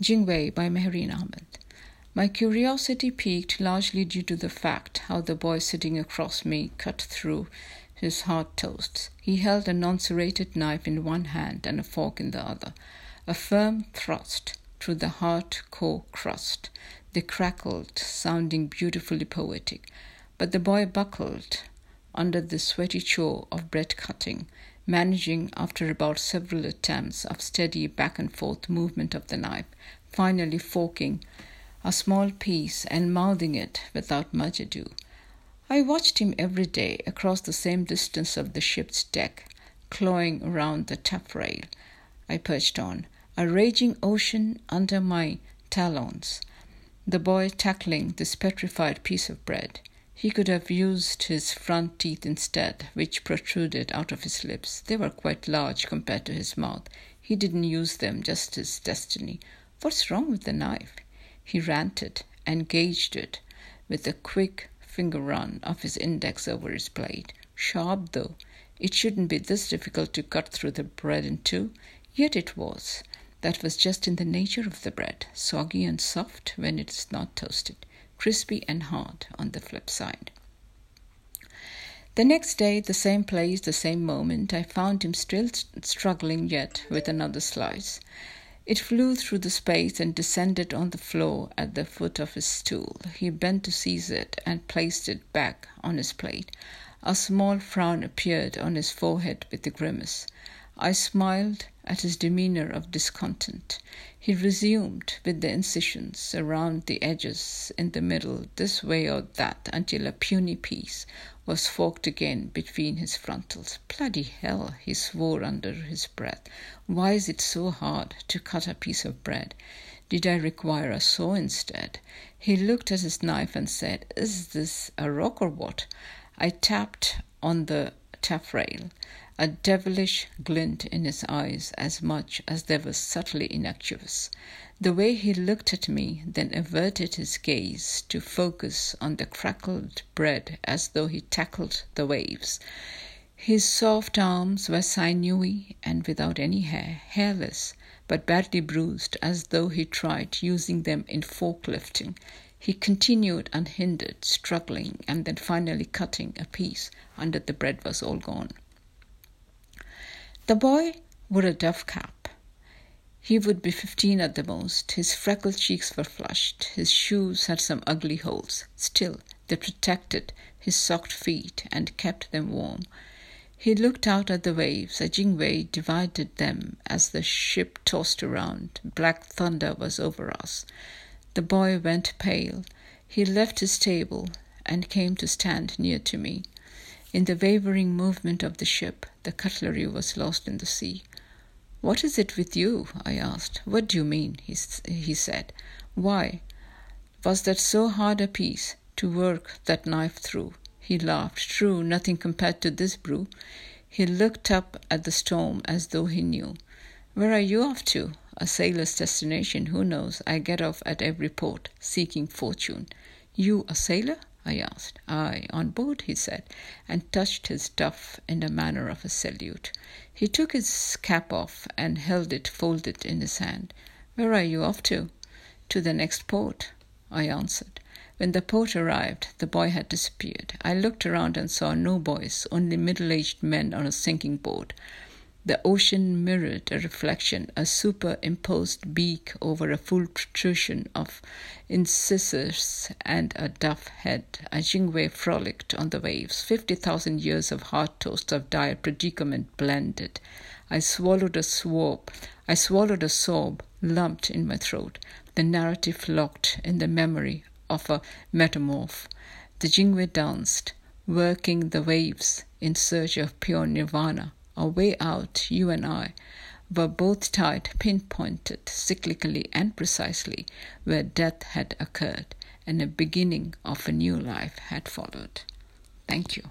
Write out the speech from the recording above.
Jingwei by Mehreen Ahmed. My curiosity piqued largely due to the fact how the boy sitting across me cut through his hard toasts. He held a non serrated knife in one hand and a fork in the other. A firm thrust through the hard core crust. They crackled, sounding beautifully poetic. But the boy buckled under the sweaty chore of bread cutting, managing, after about several attempts of steady back and forth movement of the knife, finally forking a small piece and mouthing it without much ado. I watched him every day across the same distance of the ship's deck, clawing around the taffrail I perched on, a raging ocean under my talons. The boy tackling this petrified piece of bread. He could have used his front teeth instead, which protruded out of his lips. They were quite large compared to his mouth. He didn't use them, just his destiny. What's wrong with the knife? He ranted and gauged it with a quick finger run of his index over his blade. Sharp, though. It shouldn't be this difficult to cut through the bread in two. Yet it was. That was just in the nature of the bread soggy and soft when it is not toasted, crispy and hard on the flip side. The next day, the same place, the same moment, I found him still struggling yet with another slice. It flew through the space and descended on the floor at the foot of his stool. He bent to seize it and placed it back on his plate. A small frown appeared on his forehead with a grimace. I smiled at his demeanor of discontent. He resumed with the incisions around the edges, in the middle, this way or that, until a puny piece was forked again between his frontals. Bloody hell, he swore under his breath. Why is it so hard to cut a piece of bread? Did I require a saw instead? He looked at his knife and said, Is this a rock or what? I tapped on the taffrail a devilish glint in his eyes as much as they were subtly innocuous. The way he looked at me, then averted his gaze to focus on the crackled bread as though he tackled the waves. His soft arms were sinewy and without any hair, hairless, but badly bruised as though he tried using them in forklifting. He continued unhindered, struggling, and then finally cutting a piece under the bread was all gone. The boy wore a dove cap. He would be fifteen at the most. His freckled cheeks were flushed. His shoes had some ugly holes. Still, they protected his socked feet and kept them warm. He looked out at the waves. A jingwei divided them as the ship tossed around. Black thunder was over us. The boy went pale. He left his table and came to stand near to me. In the wavering movement of the ship, the cutlery was lost in the sea. What is it with you? I asked. What do you mean? He, he said. Why? Was that so hard a piece to work that knife through? He laughed. True, nothing compared to this brew. He looked up at the storm as though he knew. Where are you off to? A sailor's destination, who knows? I get off at every port, seeking fortune. You a sailor? I asked. Aye, on board, he said, and touched his duff in the manner of a salute. He took his cap off and held it folded in his hand. Where are you off to? To the next port, I answered. When the port arrived, the boy had disappeared. I looked around and saw no boys, only middle aged men on a sinking boat. The ocean mirrored a reflection, a superimposed beak over a full protrusion of incisors and a dove head. A jingwei frolicked on the waves. Fifty thousand years of hard toast of dire predicament blended. I swallowed a swab. I swallowed a sob lumped in my throat. The narrative locked in the memory of a metamorph. The jingwei danced, working the waves in search of pure nirvana a way out, you and I, were both tied, pinpointed, cyclically and precisely, where death had occurred and a beginning of a new life had followed. Thank you.